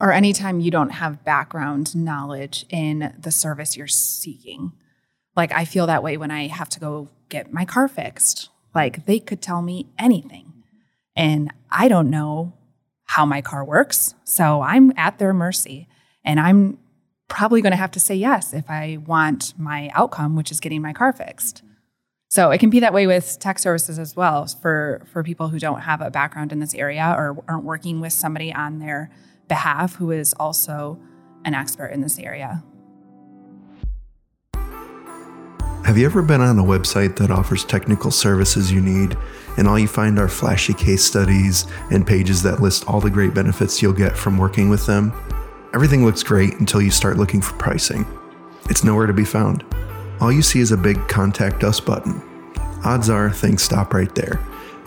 or anytime you don't have background knowledge in the service you're seeking. Like I feel that way when I have to go get my car fixed. Like they could tell me anything. And I don't know how my car works. So I'm at their mercy. And I'm probably going to have to say yes if I want my outcome, which is getting my car fixed. So it can be that way with tech services as well for, for people who don't have a background in this area or aren't working with somebody on their behalf who is also an expert in this area. Have you ever been on a website that offers technical services you need, and all you find are flashy case studies and pages that list all the great benefits you'll get from working with them? Everything looks great until you start looking for pricing. It's nowhere to be found. All you see is a big Contact Us button. Odds are things stop right there,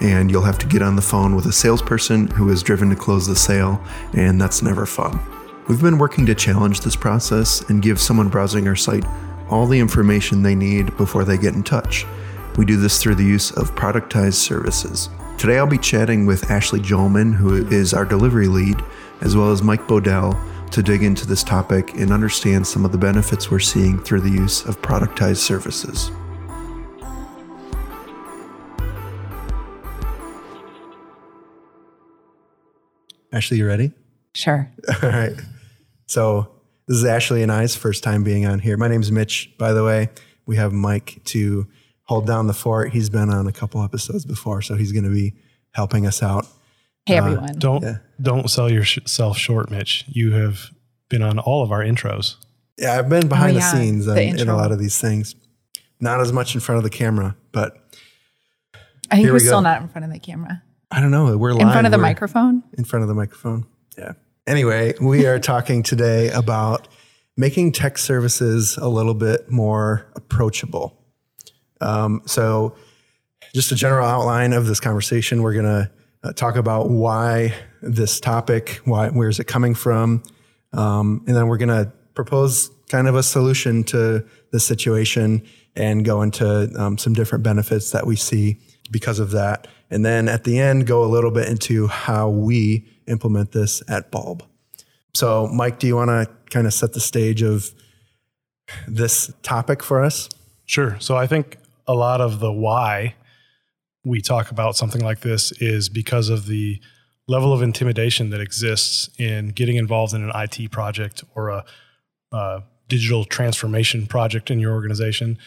and you'll have to get on the phone with a salesperson who is driven to close the sale, and that's never fun. We've been working to challenge this process and give someone browsing our site all the information they need before they get in touch. We do this through the use of productized services. Today I'll be chatting with Ashley Jolman, who is our delivery lead, as well as Mike Bodell to dig into this topic and understand some of the benefits we're seeing through the use of productized services. Ashley, you ready? Sure. All right. So this is Ashley and I's first time being on here. My name is Mitch, by the way. We have Mike to hold down the fort. He's been on a couple episodes before, so he's going to be helping us out. Hey, everyone. Uh, don't yeah. don't sell yourself short, Mitch. You have been on all of our intros. Yeah, I've been behind oh, yeah. the scenes the in a lot of these things. Not as much in front of the camera, but I think we're we still not in front of the camera. I don't know. We're live. in front of the we're microphone. In front of the microphone. Yeah. Anyway, we are talking today about making tech services a little bit more approachable. Um, so, just a general outline of this conversation, we're going to uh, talk about why this topic, why, where is it coming from, um, and then we're going to propose kind of a solution to the situation and go into um, some different benefits that we see because of that. And then at the end, go a little bit into how we implement this at Bulb. So, Mike, do you want to kind of set the stage of this topic for us? Sure. So, I think a lot of the why we talk about something like this is because of the level of intimidation that exists in getting involved in an IT project or a, a digital transformation project in your organization.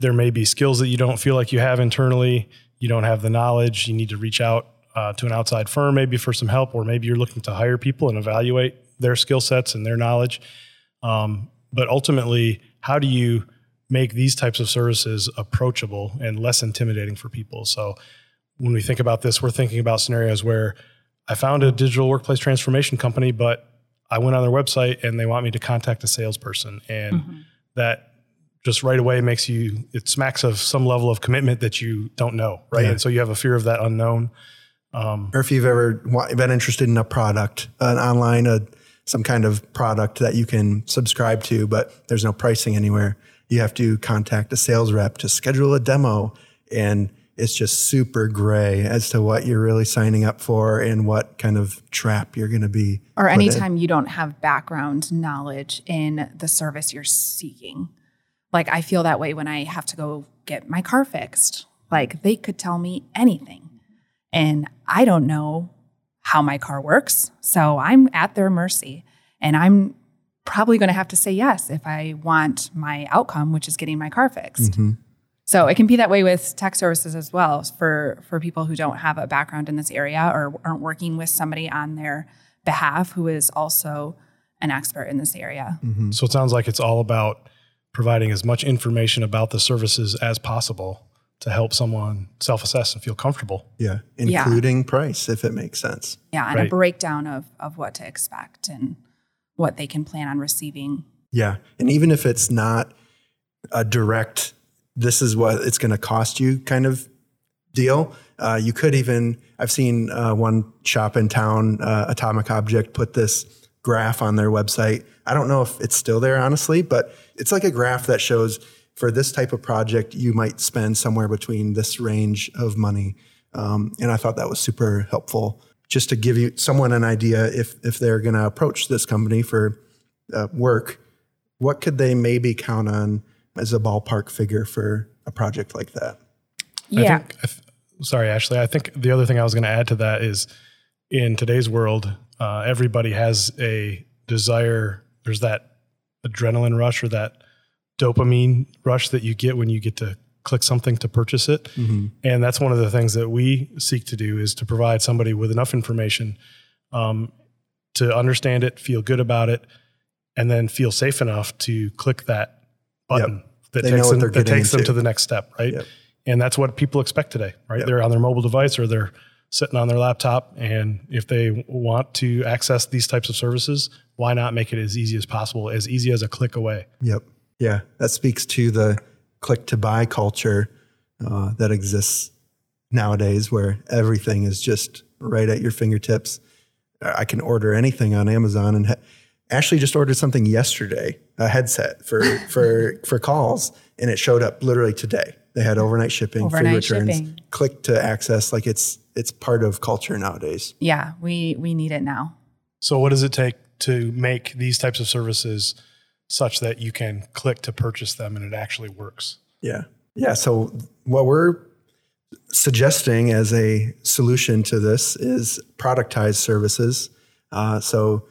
There may be skills that you don't feel like you have internally. You don't have the knowledge. You need to reach out uh, to an outside firm maybe for some help, or maybe you're looking to hire people and evaluate their skill sets and their knowledge. Um, but ultimately, how do you make these types of services approachable and less intimidating for people? So when we think about this, we're thinking about scenarios where I found a digital workplace transformation company, but I went on their website and they want me to contact a salesperson. And mm-hmm. that just right away makes you, it smacks of some level of commitment that you don't know, right? Yeah. And so you have a fear of that unknown. Um, or if you've ever been interested in a product, an online, a, some kind of product that you can subscribe to, but there's no pricing anywhere, you have to contact a sales rep to schedule a demo. And it's just super gray as to what you're really signing up for and what kind of trap you're going to be. Or anytime in. you don't have background knowledge in the service you're seeking. Like I feel that way when I have to go get my car fixed. Like they could tell me anything. And I don't know how my car works. So I'm at their mercy. And I'm probably going to have to say yes if I want my outcome, which is getting my car fixed. Mm-hmm. So it can be that way with tech services as well for for people who don't have a background in this area or aren't working with somebody on their behalf who is also an expert in this area. Mm-hmm. So it sounds like it's all about providing as much information about the services as possible to help someone self-assess and feel comfortable. Yeah, including yeah. price if it makes sense. Yeah, and right. a breakdown of of what to expect and what they can plan on receiving. Yeah, and even if it's not a direct this is what it's going to cost you kind of deal. Uh, you could even, I've seen uh, one shop in town, uh, Atomic Object, put this graph on their website. I don't know if it's still there, honestly, but it's like a graph that shows for this type of project, you might spend somewhere between this range of money. Um, and I thought that was super helpful just to give you someone an idea if if they're going to approach this company for uh, work, what could they maybe count on as a ballpark figure for a project like that? Yeah. I think, I th- sorry, Ashley. I think the other thing I was going to add to that is in today's world, uh, everybody has a desire. There's that adrenaline rush or that dopamine rush that you get when you get to click something to purchase it. And that's one of the things that we seek to do is to provide somebody with enough information um, to understand it, feel good about it, and then feel safe enough to click that button that They takes, them, that takes them into. to the next step, right? Yep. And that's what people expect today, right? Yep. They're on their mobile device or they're sitting on their laptop. And if they want to access these types of services, why not make it as easy as possible, as easy as a click away? Yep. Yeah, that speaks to the click to buy culture uh, that exists nowadays, where everything is just right at your fingertips. I can order anything on Amazon, and ha- Ashley just ordered something yesterday, a headset for for for calls, and it showed up literally today. They had overnight shipping, Overnight free returns, shipping. click to access. Like it's it's part of culture nowadays. Yeah, we we need it now. So, what does it take to make these types of services such that you can click to purchase them and it actually works? Yeah. Yeah. So what we're suggesting as a solution to this is productized services. Uh, so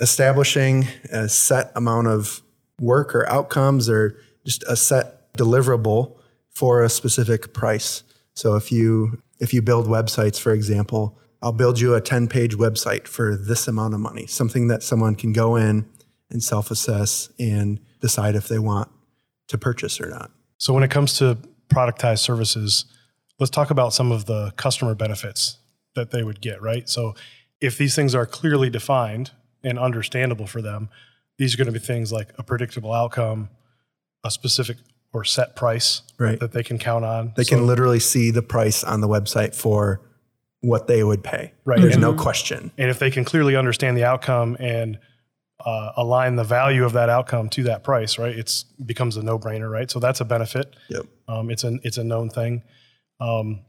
establishing a set amount of work or outcomes or just a set deliverable for a specific price. So if you if you build websites, for example, I'll build you a 10 page website for this amount of money, something that someone can go in and self assess and decide if they want to purchase or not. So, when it comes to productized services, let's talk about some of the customer benefits that they would get, right? So, if these things are clearly defined and understandable for them, these are going to be things like a predictable outcome, a specific or set price Right. that they can count on. They So- can literally see the price on the website for what they would pay. Right. There's And- no question. And if they can clearly understand the outcome and uh, align the value of that outcome to that price, right? It's becomes a no brainer, right? So that's a benefit. Yep. Um, it's an it's a known thing. Um,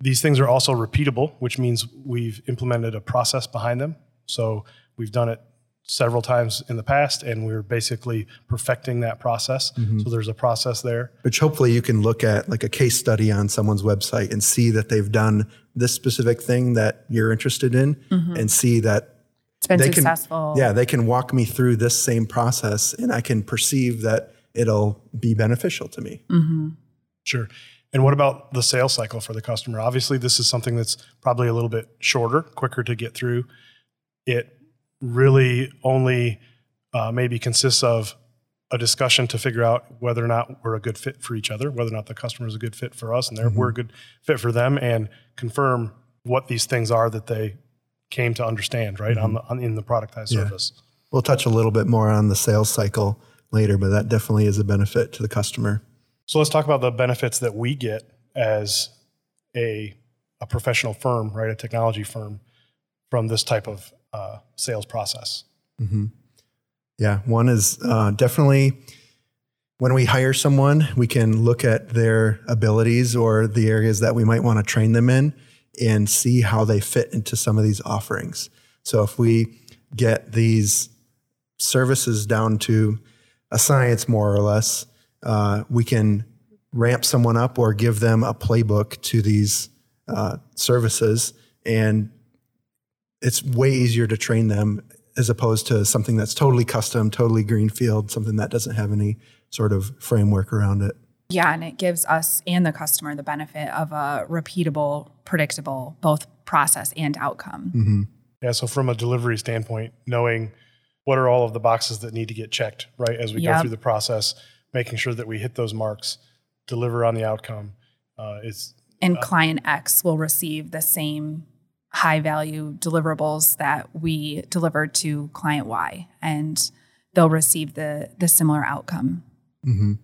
these things are also repeatable, which means we've implemented a process behind them. So we've done it several times in the past, and we're basically perfecting that process. Mm-hmm. So there's a process there. Which hopefully you can look at like a case study on someone's website and see that they've done this specific thing that you're interested in mm-hmm. and see that It's been they can successful. yeah, they can walk me through this same process and I can perceive that it'll be beneficial to me. Mm-hmm. Sure. And what about the sales cycle for the customer? Obviously, this is something that's probably a little bit shorter, quicker to get through. It really only uh, maybe consists of a discussion to figure out whether or not we're a good fit for each other, whether or not the customer is a good fit for us, and they're, we're a good fit for them, and confirm what these things are that they came to understand, right, on the on, in the productized service. We'll touch a little bit more on the sales cycle later, but that definitely is a benefit to the customer. So let's talk about the benefits that we get as a, a professional firm, right? A technology firm from this type of uh, sales process. Yeah, one is uh, definitely when we hire someone, we can look at their abilities or the areas that we might want to train them in and see how they fit into some of these offerings. So if we get these services down to a science more or less, uh, we can ramp someone up or give them a playbook to these uh, services and it's way easier to train them as opposed to something that's totally custom, totally greenfield, something that doesn't have any sort of framework around it. Yeah, and it gives us and the customer the benefit of a repeatable, predictable, both process and outcome. Yeah. So from a delivery standpoint, knowing what are all of the boxes that need to get checked, right, as we go through the process, making sure that we hit those marks, deliver on the outcome, uh, is And client X will receive the same high value deliverables that we delivered to client Y, and they'll receive the the similar outcome.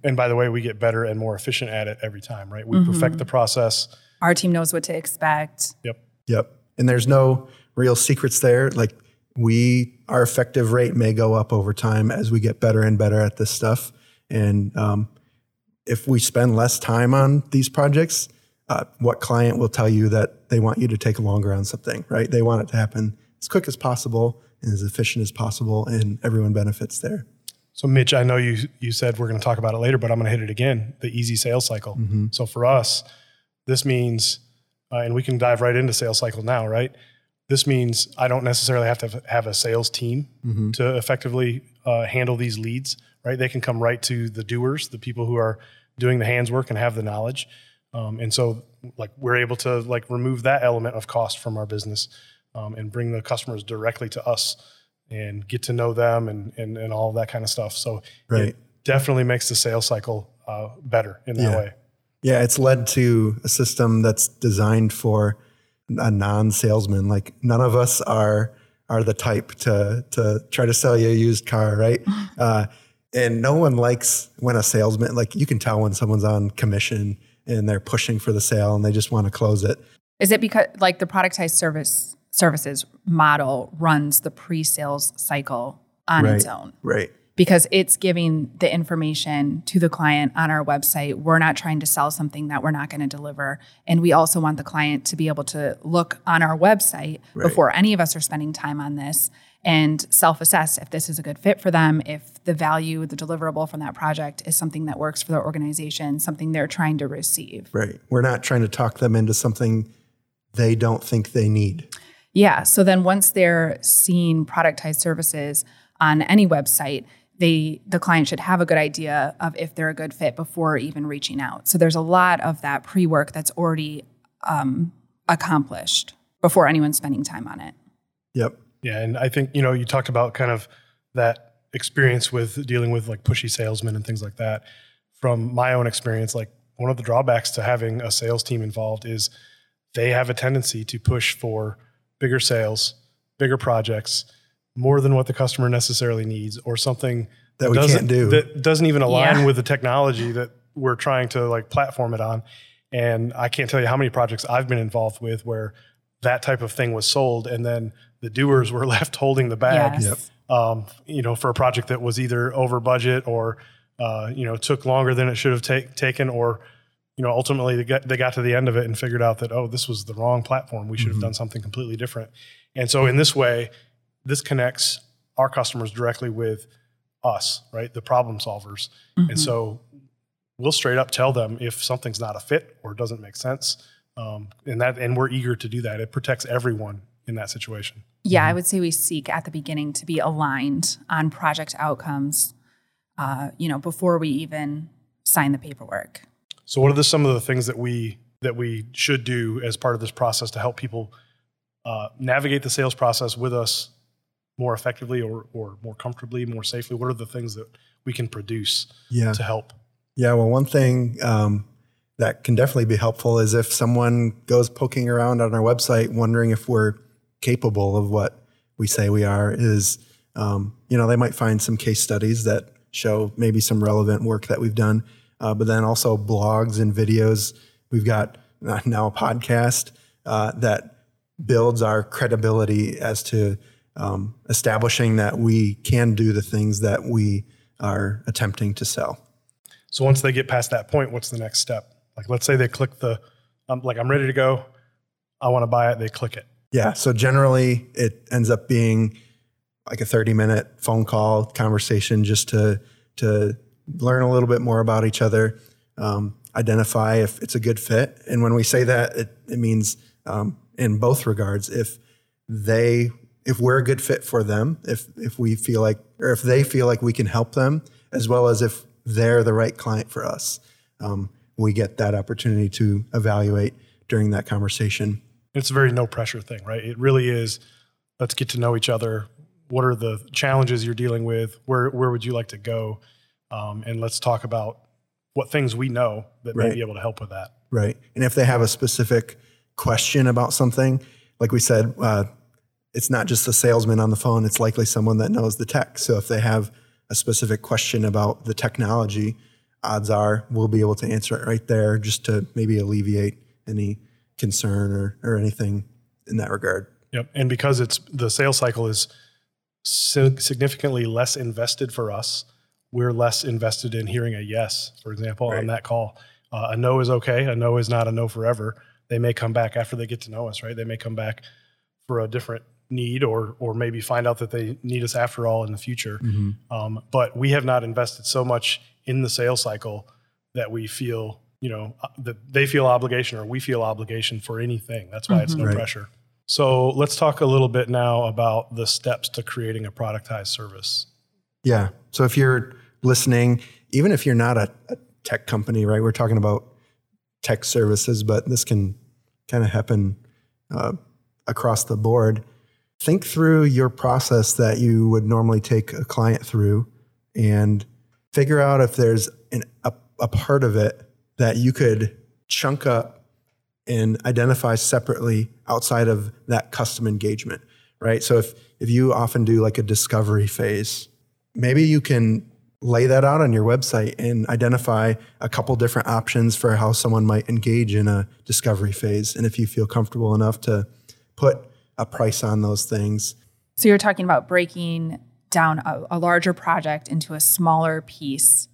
and by the way, we get better and more efficient at it every time, right? We perfect the process. Our team knows what to expect. Yep. Yep. And there's no real secrets there. Like we, our effective rate may go up over time as we get better and better at this stuff. And um, if we spend less time on these projects, uh, what client will tell you that they want you to take longer on something, right? They want it to happen as quick as possible and as efficient as possible, and everyone benefits there. So, Mitch, I know you you said we're going to talk about it later, but I'm going to hit it again. The easy sales cycle. Mm-hmm. So for us, this means, uh, and we can dive right into sales cycle now, right? This means I don't necessarily have to have a sales team Mm-hmm. to effectively uh, handle these leads, right? They can come right to the doers, the people who are doing the hands work and have the knowledge. Um, and so, like, we're able to like remove that element of cost from our business um, and bring the customers directly to us and get to know them and and, and all that kind of stuff. So, Right. it definitely makes the sales cycle uh, better in that Yeah. way. Yeah, it's led to a system that's designed for a non-salesman. Like none of us are are the type to to try to sell you a used car, right? Uh, and no one likes when a salesman like you can tell when someone's on commission and they're pushing for the sale and they just want to close it. Is it because like the productized service services model runs the pre-sales cycle on its own? Right. because it's giving the information to the client on our website. We're not trying to sell something that we're not going to deliver. And we also want the client to be able to look on our website before any of us are spending time on this and self assess if this is a good fit for them, if the value, the deliverable from that project is something that works for their organization, something they're trying to receive. Right. We're not trying to talk them into something they don't think they need. Yeah. So then once they're seeing productized services on any website, they the client should have a good idea of if they're a good fit before even reaching out. So there's a lot of that pre-work that's already um, accomplished before anyone's spending time on it. Yep. Yeah, and I think you know you talked about kind of that experience with dealing with like pushy salesmen and things like that. From my own experience, like one of the drawbacks to having a sales team involved is they have a tendency to push for bigger sales, bigger projects, more than what the customer necessarily needs, or something That we doesn't- can't do. that doesn't even align Yeah. with the technology that we're trying to like platform it on. And I can't tell you how many projects I've been involved with where that type of thing was sold, and then the doers were left holding the bag. Yes. Um, you know, for a project that was either over budget or uh, you know took longer than it should have take, taken, or you know ultimately they got, they got to the end of it and figured out that oh this was the wrong platform. We should have done something completely different. And so in this way, this connects our customers directly with us, right? The problem solvers. And so we'll straight up tell them if something's not a fit or doesn't make sense. Um, and that, and we're eager to do that. It protects everyone in that situation. Yeah, I would say we seek at the beginning to be aligned on project outcomes, uh, you know, before we even sign the paperwork. So, what are the, some of the things that we that we should do as part of this process to help people uh, navigate the sales process with us more effectively or, or more comfortably, more safely? What are the things that we can produce Yeah. to help? Yeah, well, one thing um, that can definitely be helpful is if someone goes poking around on our website wondering if we're capable of what we say we are, is um, you know they might find some case studies that show maybe some relevant work that we've done, uh, but then also blogs and videos. We've got now a podcast uh, that builds our credibility as to um, establishing that we can do the things that we are attempting to sell. So once they get past that point, what's the next step? Like, let's say they click the, like, I'm ready to go. I want to buy it. They click it. Yeah. So generally, it ends up being like a 30 minute phone call conversation just to to learn a little bit more about each other, um, identify if it's a good fit. And when we say that, it, it means um, in both regards. If they if we're a good fit for them, if if we feel like or if they feel like we can help them, as well as if they're the right client for us, um, we get that opportunity to evaluate during that conversation. It's a very no pressure thing, right? It really is. Let's get to know each other. What are the challenges you're dealing with? Where where would you like to go? Um, and let's talk about what things we know that may be able to help with that. Right. And if they have a specific question about something, like we said, uh, it's not just the salesman on the phone, it's likely someone that knows the tech. So if they have a specific question about the technology, odds are we'll be able to answer it right there just to maybe alleviate any concern or, or anything in that regard. Yep. And because it's the sales cycle is significantly less invested for us, we're less invested in hearing a yes, for example, on that call. Uh, a no is okay. A no is not a no forever. They may come back after they get to know us, right? They may come back for a different need or or maybe find out that they need us after all in the future. Um, but we have not invested so much in the sales cycle that we feel, you know, uh, that they feel obligation or we feel obligation for anything. That's why it's no Right. pressure. So let's talk a little bit now about the steps to creating a productized service. Yeah. So if you're listening, even if you're not a, a tech company, right? We're talking about tech services, but this can kind of happen uh, across the board. Think through your process that you would normally take a client through and figure out if there's an, a, a part of it that you could chunk up and identify separately outside of that custom engagement, right? So if if you often do like a discovery phase, maybe you can lay that out on your website and identify a couple different options for how someone might engage in a discovery phase. And if you feel comfortable enough to put a price on those things, So you're talking about breaking down a, a larger project into a smaller piece,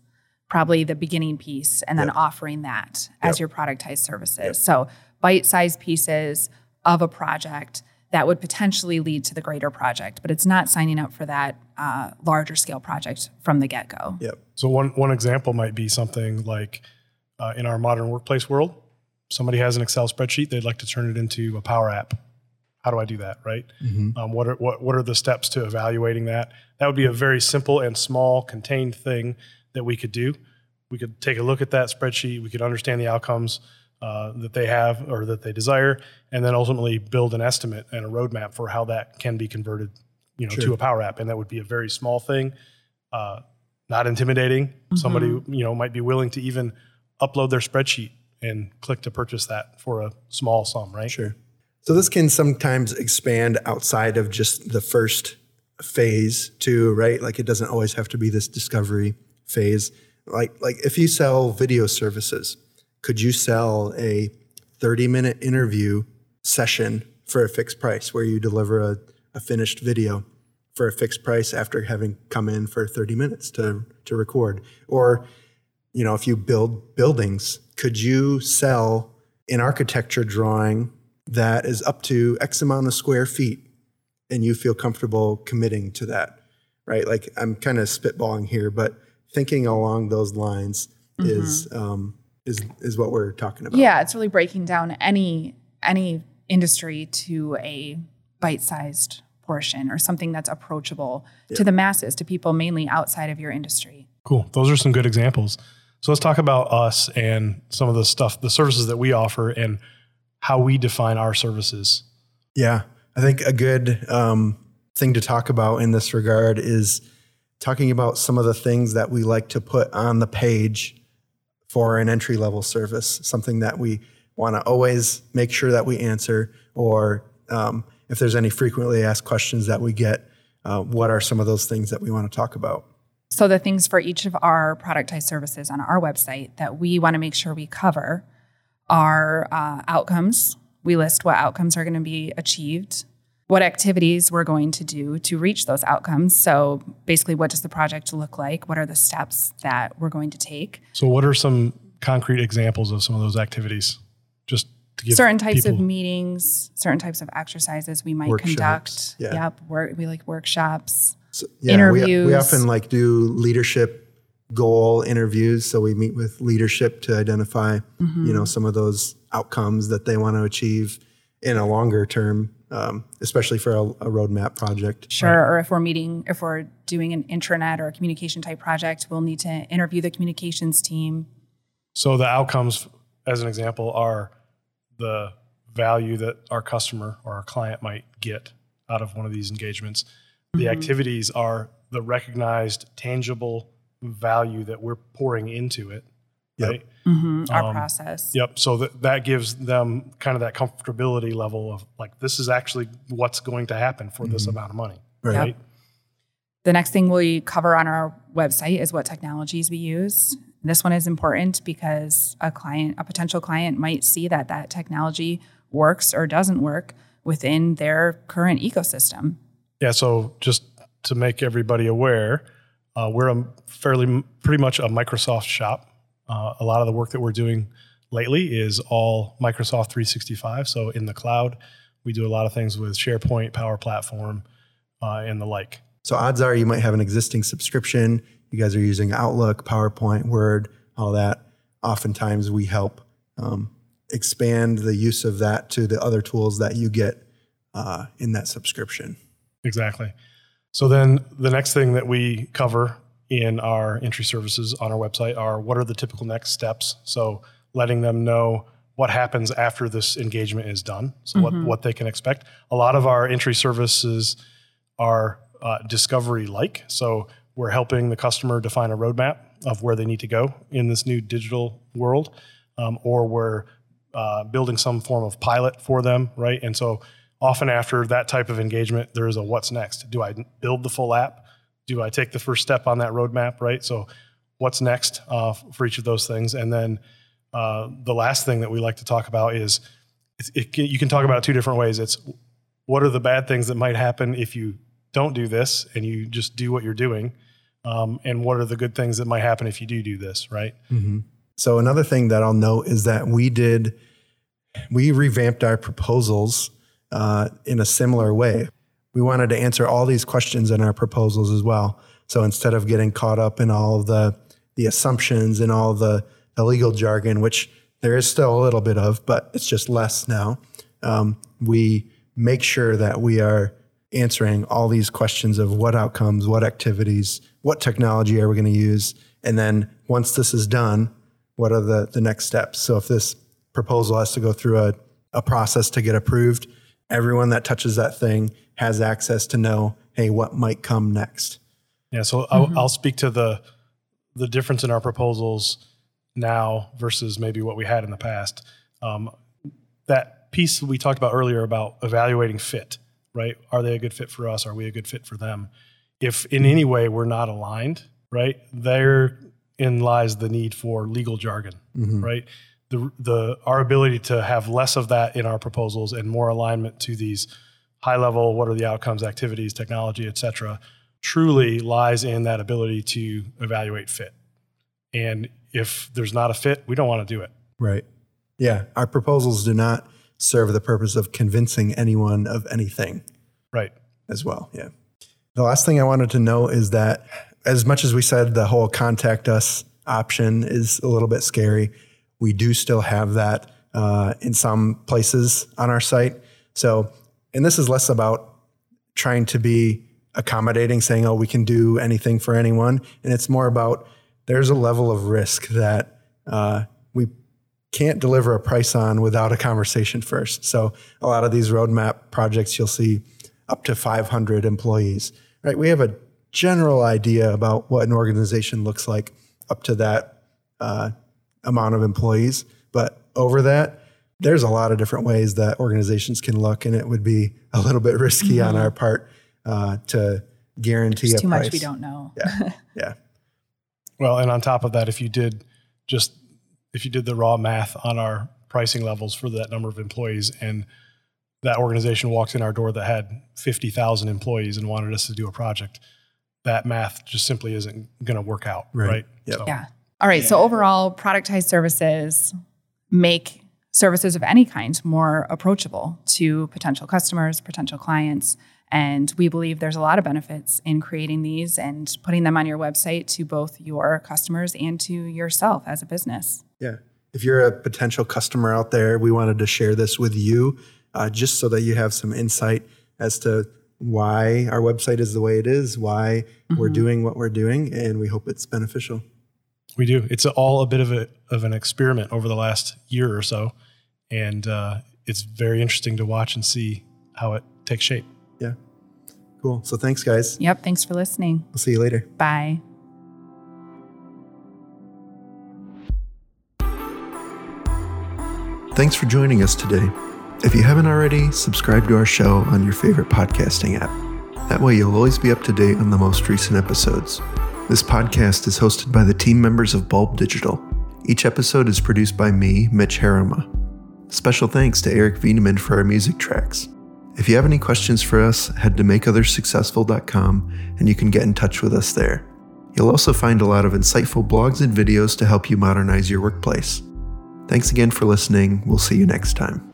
probably the beginning piece, and then offering that as your productized services. So bite-sized pieces of a project that would potentially lead to the greater project, but it's not signing up for that uh, larger scale project from the get-go. yep. So one one example might be something like uh, in our modern workplace world, somebody has an Excel spreadsheet, they'd like to turn it into a Power App. How do I do that, right? Um, what are what what are the steps to evaluating that? That would be a very simple and small contained thing that we could do. We could take a look at that spreadsheet. We could understand the outcomes uh, that they have or that they desire, and then ultimately build an estimate and a roadmap for how that can be converted, you know, to a Power App. And that would be a very small thing, uh, not intimidating. Somebody you know might be willing to even upload their spreadsheet and click to purchase that for a small sum, right? Sure. So this can sometimes expand outside of just the first phase too, right? Like it doesn't always have to be this discovery phase. Like like if you sell video services, could you sell a 30 minute interview session for a fixed price where you deliver a, a finished video for a fixed price after having come in for 30 minutes to to record? Or you know, if you build buildings, could you sell an architecture drawing that is up to X amount of square feet and you feel comfortable committing to that, right? Like I'm kind of spitballing here, but thinking along those lines is um, is is what we're talking about. Yeah, it's really breaking down any any industry to a bite-sized portion or something that's approachable to the masses, to people mainly outside of your industry. Cool. Those are some good examples. So let's talk about us and some of the stuff, the services that we offer, and how we define our services. Yeah, I think a good um, thing to talk about in this regard is talking about some of the things that we like to put on the page for an entry level service, something that we want to always make sure that we answer, or um, if there's any frequently asked questions that we get, uh, what are some of those things that we want to talk about? So the things for each of our productized services on our website that we want to make sure we cover are uh, outcomes. We list what outcomes are going to be achieved, what activities we're going to do to reach those outcomes. So basically, what does the project look like? What are the steps that we're going to take? So, what are some concrete examples of some of those activities? Just to give certain types people, of meetings, certain types of exercises we might Workshops, conduct. yeah. Yep, work, we like workshops. So, yeah, we- We, often like do leadership goal interviews. So we meet with leadership to identify, you know, some of those outcomes that they want to achieve in a longer term, um, especially for a, a roadmap project. Sure. Or if we're meeting, if we're doing an intranet or a communication type project, we'll need to interview the communications team. So, the outcomes, as an example, are the value that our customer or our client might get out of one of these engagements. The activities are the recognized, tangible value that we're pouring into it. Yep. Right. Our Um, process. Yep. So that, that gives them kind of that comfortability level of like, this is actually what's going to happen for this amount of money. Right. Right. The next thing we cover on our website is what technologies we use. This one is important because a client, a potential client might see that that technology works or doesn't work within their current ecosystem. Yeah. So just to make everybody aware, uh, we're a fairly pretty much a Microsoft shop. Uh, a lot of the work that we're doing lately is all Microsoft 365. So in the cloud, we do a lot of things with SharePoint, Power Platform, uh, and the like. So odds are you might have an existing subscription. You guys are using Outlook, PowerPoint, Word, all that. Oftentimes we help um, expand the use of that to the other tools that you get uh, in that subscription. Exactly. So then the next thing that we cover in our entry services on our website are what are the typical next steps. So letting them know what happens after this engagement is done. So mm-hmm. what, what they can expect. A lot of our entry services are uh, discovery like. So we're helping the customer define a roadmap of where they need to go in this new digital world, um, or we're uh, building some form of pilot for them, right? And so often after that type of engagement, there is a what's next. Do I build the full app? Do I take the first step on that roadmap, right? So what's next uh, for each of those things? And then uh, the last thing that we like to talk about is it, it, you can talk about it two different ways. It's what are the bad things that might happen if you don't do this and you just do what you're doing, um, and what are the good things that might happen if you do do this, right? Mm-hmm. So another thing that I'll note is that we did we revamped our proposals uh, in a similar way. We wanted to answer all these questions in our proposals as well. So instead of getting caught up in all the the assumptions and all the, the legal jargon, which there is still a little bit of, but it's just less now. Um, we make sure that we are answering all these questions of what outcomes, what activities, what technology are we going to use, and then once this is done, what are the the next steps? So if this proposal has to go through a, a process to get approved, everyone that touches that thing has access to know, hey, what might come next. Yeah, so mm-hmm. I'll, I'll speak to the the difference in our proposals now versus maybe what we had in the past. Um, that piece we talked about earlier about evaluating fit, right? Are they a good fit for us? Are we a good fit for them? If in any way we're not aligned, right, therein lies the need for legal jargon, mm-hmm. right? The, the our ability to have less of that in our proposals and more alignment to these high level what are the outcomes activities technology et cetera truly lies in that ability to evaluate fit. And if there's not a fit we don't want to do it. Right. Yeah our proposals do not serve the purpose of convincing anyone of anything. Right. As well yeah. The last thing i wanted to know is that as much as we said the whole contact us option is a little bit scary we do still have that uh, in some places on our site so and this is less about trying to be accommodating, saying, oh, we can do anything for anyone. And it's more about there's a level of risk that uh, we can't deliver a price on without a conversation first. So a lot of these roadmap projects, you'll see up to 500 employees, right? We have a general idea about what an organization looks like up to that uh, amount of employees. But over that, there's a lot of different ways that organizations can look, and it would be a little bit risky mm-hmm. on our part uh, to guarantee There's a too price. much we don't know. Yeah, yeah. Well, and on top of that, if you did just if you did the raw math on our pricing levels for that number of employees, and that organization walked in our door that had fifty thousand employees and wanted us to do a project, that math just simply isn't going to work out, right? right? Yep. So. Yeah. All right. Yeah. So overall, productized services make services of any kind more approachable to potential customers, potential clients. And we believe there's a lot of benefits in creating these and putting them on your website to both your customers and to yourself as a business. Yeah. If you're a potential customer out there, we wanted to share this with you uh, just so that you have some insight as to why our website is the way it is, why mm-hmm. we're doing what we're doing, and we hope it's beneficial. We do. It's all a bit of a of an experiment over the last year or so and uh, it's very interesting to watch and see how it takes shape. Yeah. Cool. So thanks, guys. Yep. Thanks for listening. We'll see you later. Bye. Thanks for joining us today. If you haven't already, subscribe to our show on your favorite podcasting app. That way, you'll always be up to date on the most recent episodes. This podcast is hosted by the team members of Bulb Digital. Each episode is produced by me, Mitch Harima. Special thanks to Eric Wiedemann for our music tracks. If you have any questions for us, head to makeotherssuccessful.com and you can get in touch with us there. You'll also find a lot of insightful blogs and videos to help you modernize your workplace. Thanks again for listening. We'll see you next time.